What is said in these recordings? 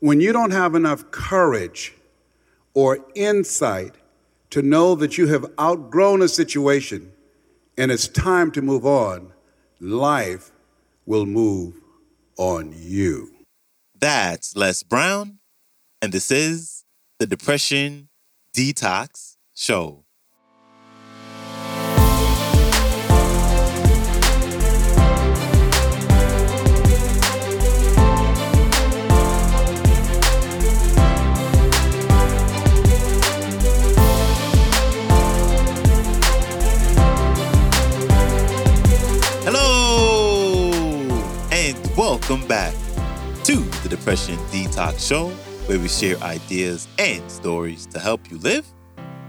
when you don't have enough courage or insight to know that you have outgrown a situation and it's time to move on, life will move on you. That's Les Brown, and this is the Depression Detox Show. Welcome back to the Depression Detox Show, where we share ideas and stories to help you live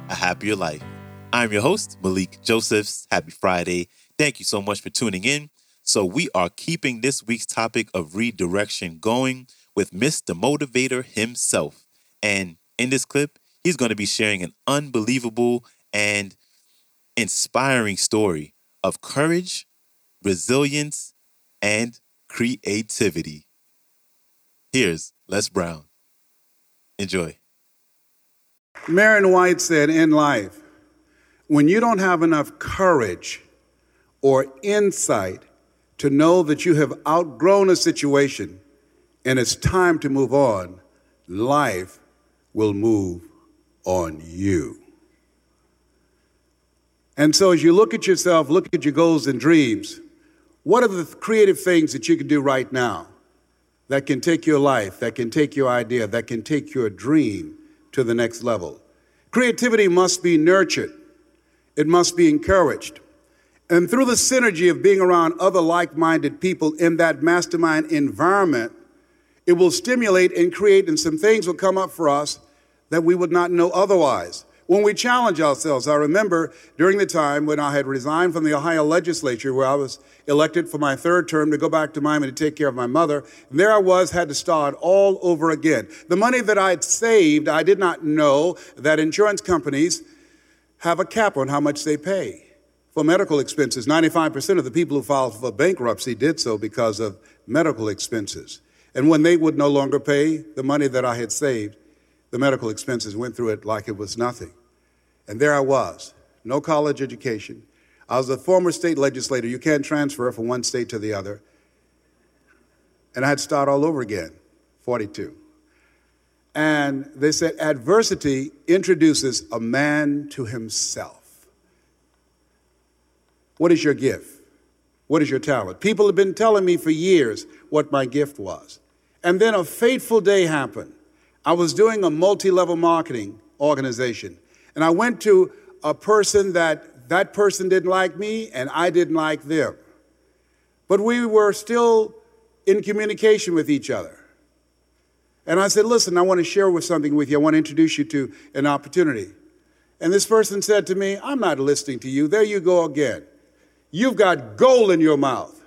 a happier life. I'm your host, Malik Josephs. Happy Friday. Thank you so much for tuning in. So, we are keeping this week's topic of redirection going with Mr. Motivator himself. And in this clip, he's going to be sharing an unbelievable and inspiring story of courage, resilience, and creativity. Here's Les Brown. Enjoy. Marion White said in life, when you don't have enough courage or insight to know that you have outgrown a situation and it's time to move on, life will move on you. And so, as you look at yourself, look at your goals and dreams, what are the creative things that you can do right now that can take your life, that can take your idea, that can take your dream to the next level? Creativity must be nurtured, it must be encouraged. And through the synergy of being around other like minded people in that mastermind environment, it will stimulate and create, and some things will come up for us that we would not know otherwise when we challenge ourselves. I remember during the time when I had resigned from the Ohio legislature, where I was elected for my third term to go back to Miami to take care of my mother. And there I was, had to start all over again. The money that I had saved, I did not know that insurance companies have a cap on how much they pay for medical expenses. 95% of the people who filed for bankruptcy did so because of medical expenses. And when they would no longer pay the money that I had saved, the medical expenses went through it like it was nothing. And there I was, no college education. I was a former state legislator. You can't transfer from one state to the other. And I had to start all over again, 42. And they said adversity introduces a man to himself. What is your gift? What is your talent? People have been telling me for years what my gift was. And then a fateful day happened. I was doing a multi level marketing organization, and I went to a person that that person didn't like me and I didn't like them. But we were still in communication with each other. And I said, Listen, I want to share with something with you. I want to introduce you to an opportunity. And this person said to me, I'm not listening to you. There you go again. You've got gold in your mouth.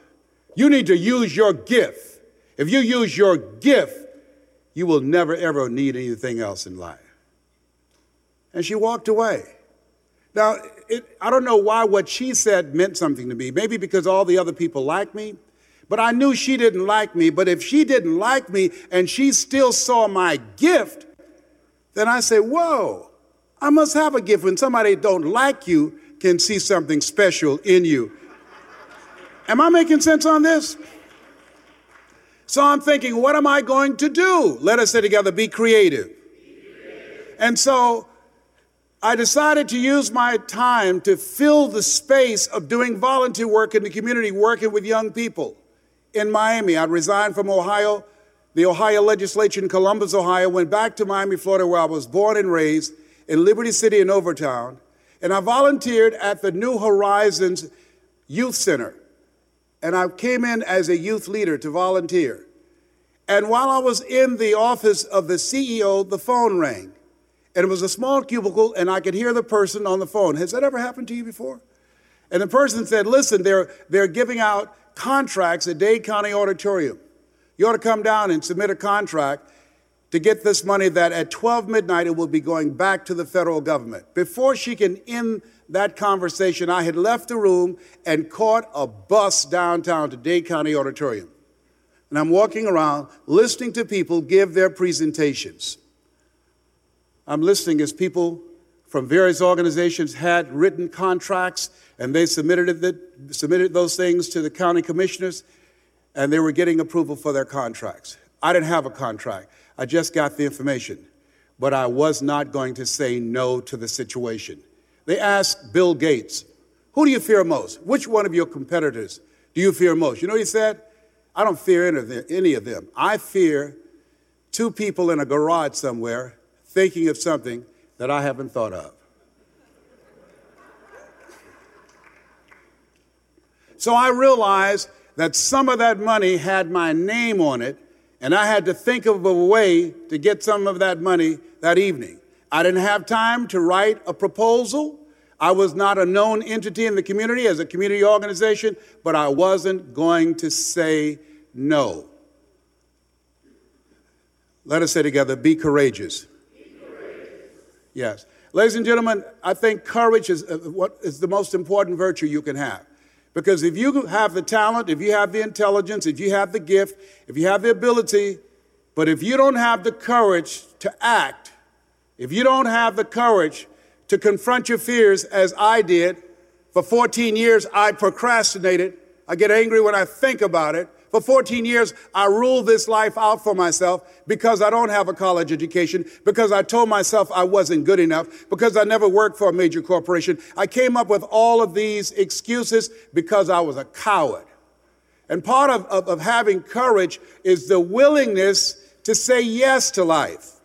You need to use your gift. If you use your gift, you will never, ever need anything else in life. And she walked away. Now, it, I don't know why what she said meant something to me. Maybe because all the other people like me. But I knew she didn't like me. But if she didn't like me and she still saw my gift, then I say, whoa, I must have a gift. When somebody don't like you can see something special in you. Am I making sense on this? So I'm thinking, what am I going to do? Let us say together, be creative. Be creative. And so I decided to use my time to fill the space of doing volunteer work in the community, working with young people in Miami. I resigned from Ohio, the Ohio legislature in Columbus, Ohio, went back to Miami, Florida, where I was born and raised, in Liberty City and Overtown. And I volunteered at the New Horizons Youth Center and I came in as a youth leader to volunteer. And while I was in the office of the CEO, the phone rang. And it was a small cubicle, and I could hear the person on the phone. Has that ever happened to you before? And the person said, Listen, they're, they're giving out contracts at Dade County Auditorium. You ought to come down and submit a contract to get this money that at 12 midnight it will be going back to the federal government. Before she can end that conversation, I had left the room and caught a bus downtown to Dade County Auditorium. and I'm walking around listening to people give their presentations. I'm listening as people from various organizations had written contracts and they submitted, it, submitted those things to the county commissioners and they were getting approval for their contracts. I didn't have a contract, I just got the information. But I was not going to say no to the situation. They asked Bill Gates, Who do you fear most? Which one of your competitors do you fear most? You know what he said? I don't fear any of them. I fear two people in a garage somewhere thinking of something that I haven't thought of. So I realized that some of that money had my name on it, and I had to think of a way to get some of that money that evening. I didn't have time to write a proposal. I was not a known entity in the community as a community organization, but I wasn't going to say no. Let us say together be courageous. Yes. Ladies and gentlemen, I think courage is uh, what is the most important virtue you can have. Because if you have the talent, if you have the intelligence, if you have the gift, if you have the ability, but if you don't have the courage to act, if you don't have the courage to confront your fears as I did, for 14 years I procrastinated. I get angry when I think about it. For 14 years, I ruled this life out for myself because I don't have a college education, because I told myself I wasn't good enough, because I never worked for a major corporation. I came up with all of these excuses because I was a coward. And part of, of, of having courage is the willingness to say yes to life,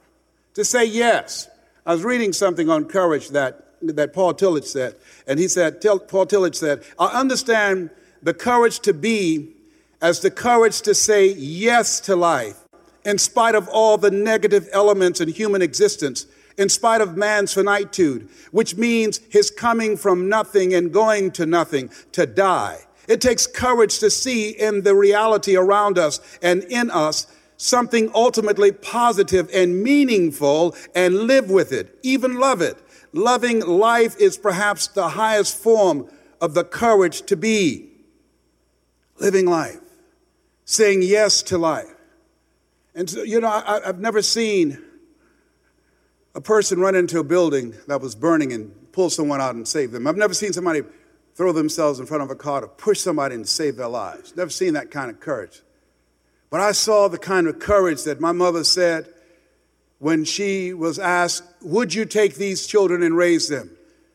to say yes. I was reading something on courage that, that Paul Tillich said, and he said, Paul Tillich said, I understand the courage to be as the courage to say yes to life, in spite of all the negative elements in human existence, in spite of man's finitude, which means his coming from nothing and going to nothing, to die. It takes courage to see in the reality around us and in us something ultimately positive and meaningful and live with it, even love it. Loving life is perhaps the highest form of the courage to be living life saying yes to life. And so, you know, I, have never seen a person run into a building that was burning and pull someone out and save them. I've never seen somebody throw themselves in front of a car to push somebody and save their lives. Never seen that kind of courage. But I saw the kind of courage that my mother said when she was asked, Would you take these children and raise them?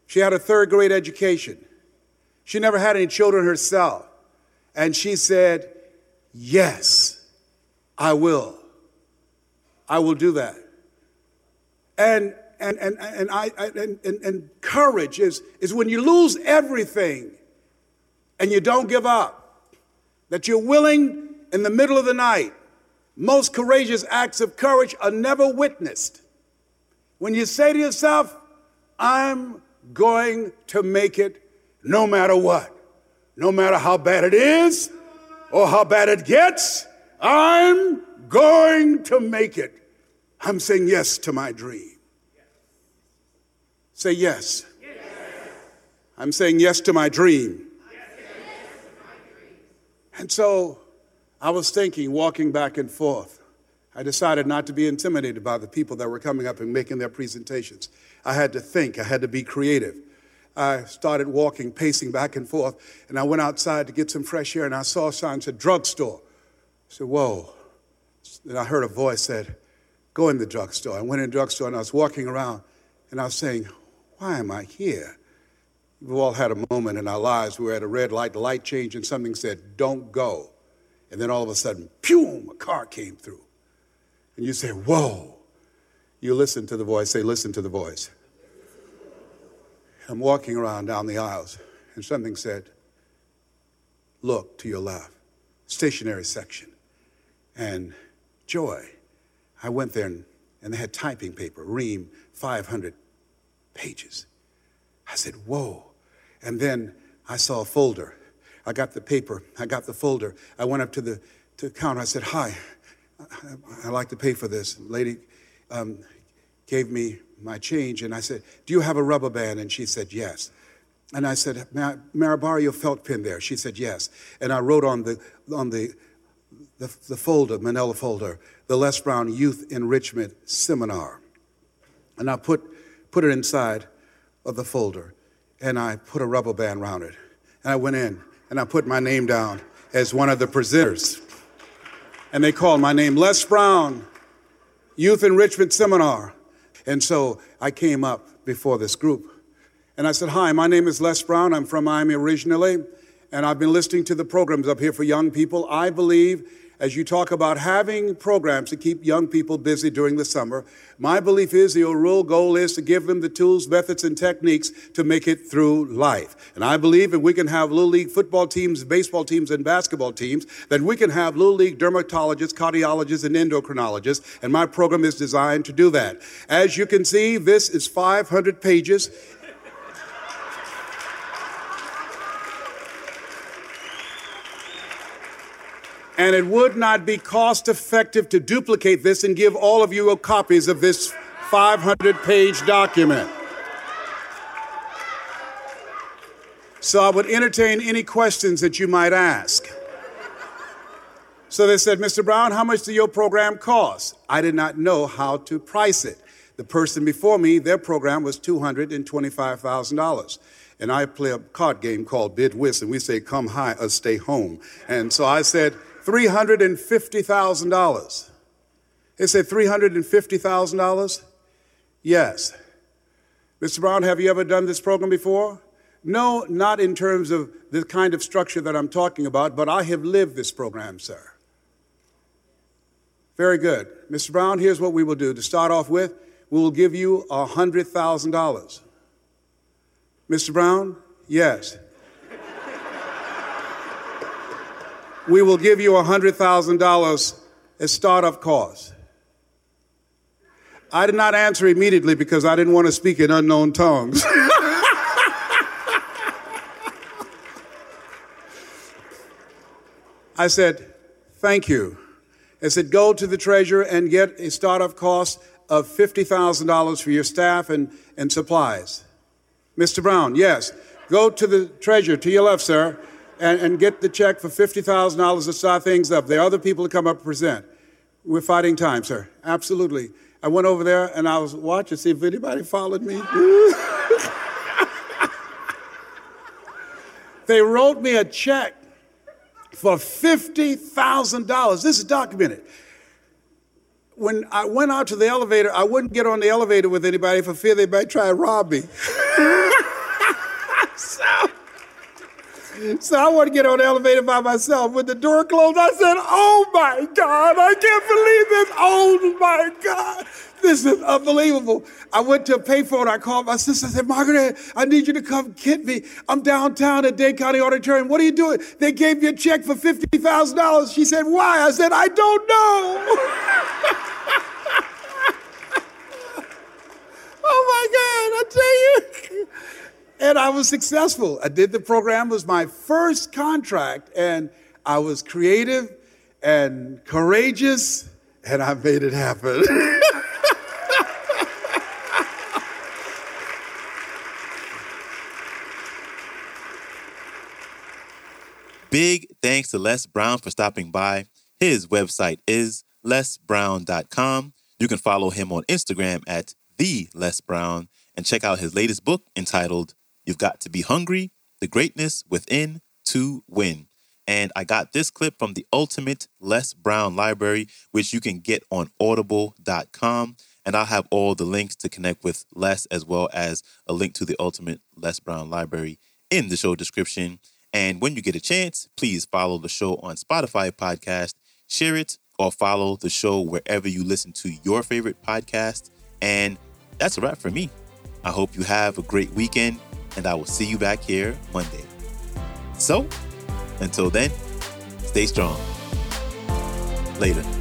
She had a third grade education. She never had any children herself. And she said, Yes, I will. I will do that. And and and and I and, and, and courage is is when you lose everything and you don't give up. That you're willing in the middle of the night. Most courageous acts of courage are never witnessed. When you say to yourself, I'm going to make it no matter what, no matter how bad it is, or how bad it gets, I'm going to make it. I'm saying yes to my dream. Say yes. yes. I'm saying yes to my dream. And so I was thinking, walking back and forth, I decided not to be intimidated by the people that were coming up and making their presentations. I had to think, I had to be creative. I started walking, pacing back and forth, and I went outside to get some fresh air, and I saw a sign said drugstore. I said, Whoa. Then I heard a voice said, Go in the drugstore. I went in the drugstore and I was walking around and I was saying, Why am I here? We've all had a moment in our lives where at a red light, the light changed, and something said, Don't go. And then all of a sudden, pew, a car came through. And you say, Whoa. You listen to the voice, say, Listen to the voice. I'm walking around down the aisles, and something said, Look to your left, stationery section. And joy. I went there, and, and they had typing paper, Ream, 500 pages. I said, Whoa. And then I saw a folder. I got the paper, I got the folder. I went up to the, to the counter. I said, Hi, I'd like to pay for this. lady um, gave me my change. And I said, Do you have a rubber band? And she said, Yes. And I said, May I, borrow your felt pen there? She said, Yes. And I wrote on the, on the, the, the folder, manila folder, the Les Brown Youth Enrichment Seminar. And I put, put it inside of the folder, and I put a rubber band around it. And I went in, and I put my name down as one of the presenters. And they called my name, Les Brown, Youth Enrichment Seminar. And so I came up before this group. And I said, Hi, my name is Les Brown. I'm from Miami originally. And I've been listening to the programs up here for young people. I believe as you talk about having programs to keep young people busy during the summer, my belief is the real goal is to give them the tools, methods, and techniques to make it through life. And I believe if we can have Little League football teams, baseball teams, and basketball teams, then we can have Little League dermatologists, cardiologists, and endocrinologists. And my program is designed to do that. As you can see, this is 500 pages. And it would not be cost effective to duplicate this and give all of you copies of this 500 page document. So I would entertain any questions that you might ask. So they said, Mr. Brown, how much does your program cost? I did not know how to price it. The person before me, their program was $225,000. And I play a card game called Bid Whist, and we say, come high or stay home. And so I said, $350,000. They said $350,000? Yes. Mr. Brown, have you ever done this program before? No, not in terms of the kind of structure that I'm talking about, but I have lived this program, sir. Very good. Mr. Brown, here's what we will do. To start off with, we will give you $100,000. Mr. Brown, yes. We will give you $100,000 as startup costs. I did not answer immediately because I didn't want to speak in unknown tongues. I said, Thank you. I said, Go to the treasurer and get a startup cost of $50,000 for your staff and, and supplies. Mr. Brown, yes. Go to the treasurer, to your left, sir, and, and get the check for $50,000 to start things up. There are other people to come up and present. We're fighting time, sir. Absolutely. I went over there and I was watching, to see if anybody followed me. they wrote me a check for $50,000. This is documented. When I went out to the elevator, I wouldn't get on the elevator with anybody for fear they might try to rob me. So I want to get on the elevator by myself. With the door closed, I said, Oh my God, I can't believe this. Oh my God. This is unbelievable. I went to a payphone. I called my sister. I said, Margaret, I need you to come get me. I'm downtown at Dade County Auditorium. What are you doing? They gave me a check for $50,000. She said, Why? I said, I don't know. oh my God, I tell you. And I was successful. I did the program, it was my first contract, and I was creative and courageous, and I made it happen. Big thanks to Les Brown for stopping by. His website is lesbrown.com. You can follow him on Instagram at the Les Brown and check out his latest book entitled You've got to be hungry, the greatness within to win. And I got this clip from the Ultimate Les Brown Library, which you can get on audible.com. And I'll have all the links to connect with Les as well as a link to the Ultimate Les Brown Library in the show description. And when you get a chance, please follow the show on Spotify podcast, share it, or follow the show wherever you listen to your favorite podcast. And that's a wrap for me. I hope you have a great weekend and I will see you back here Monday. So, until then, stay strong. Later.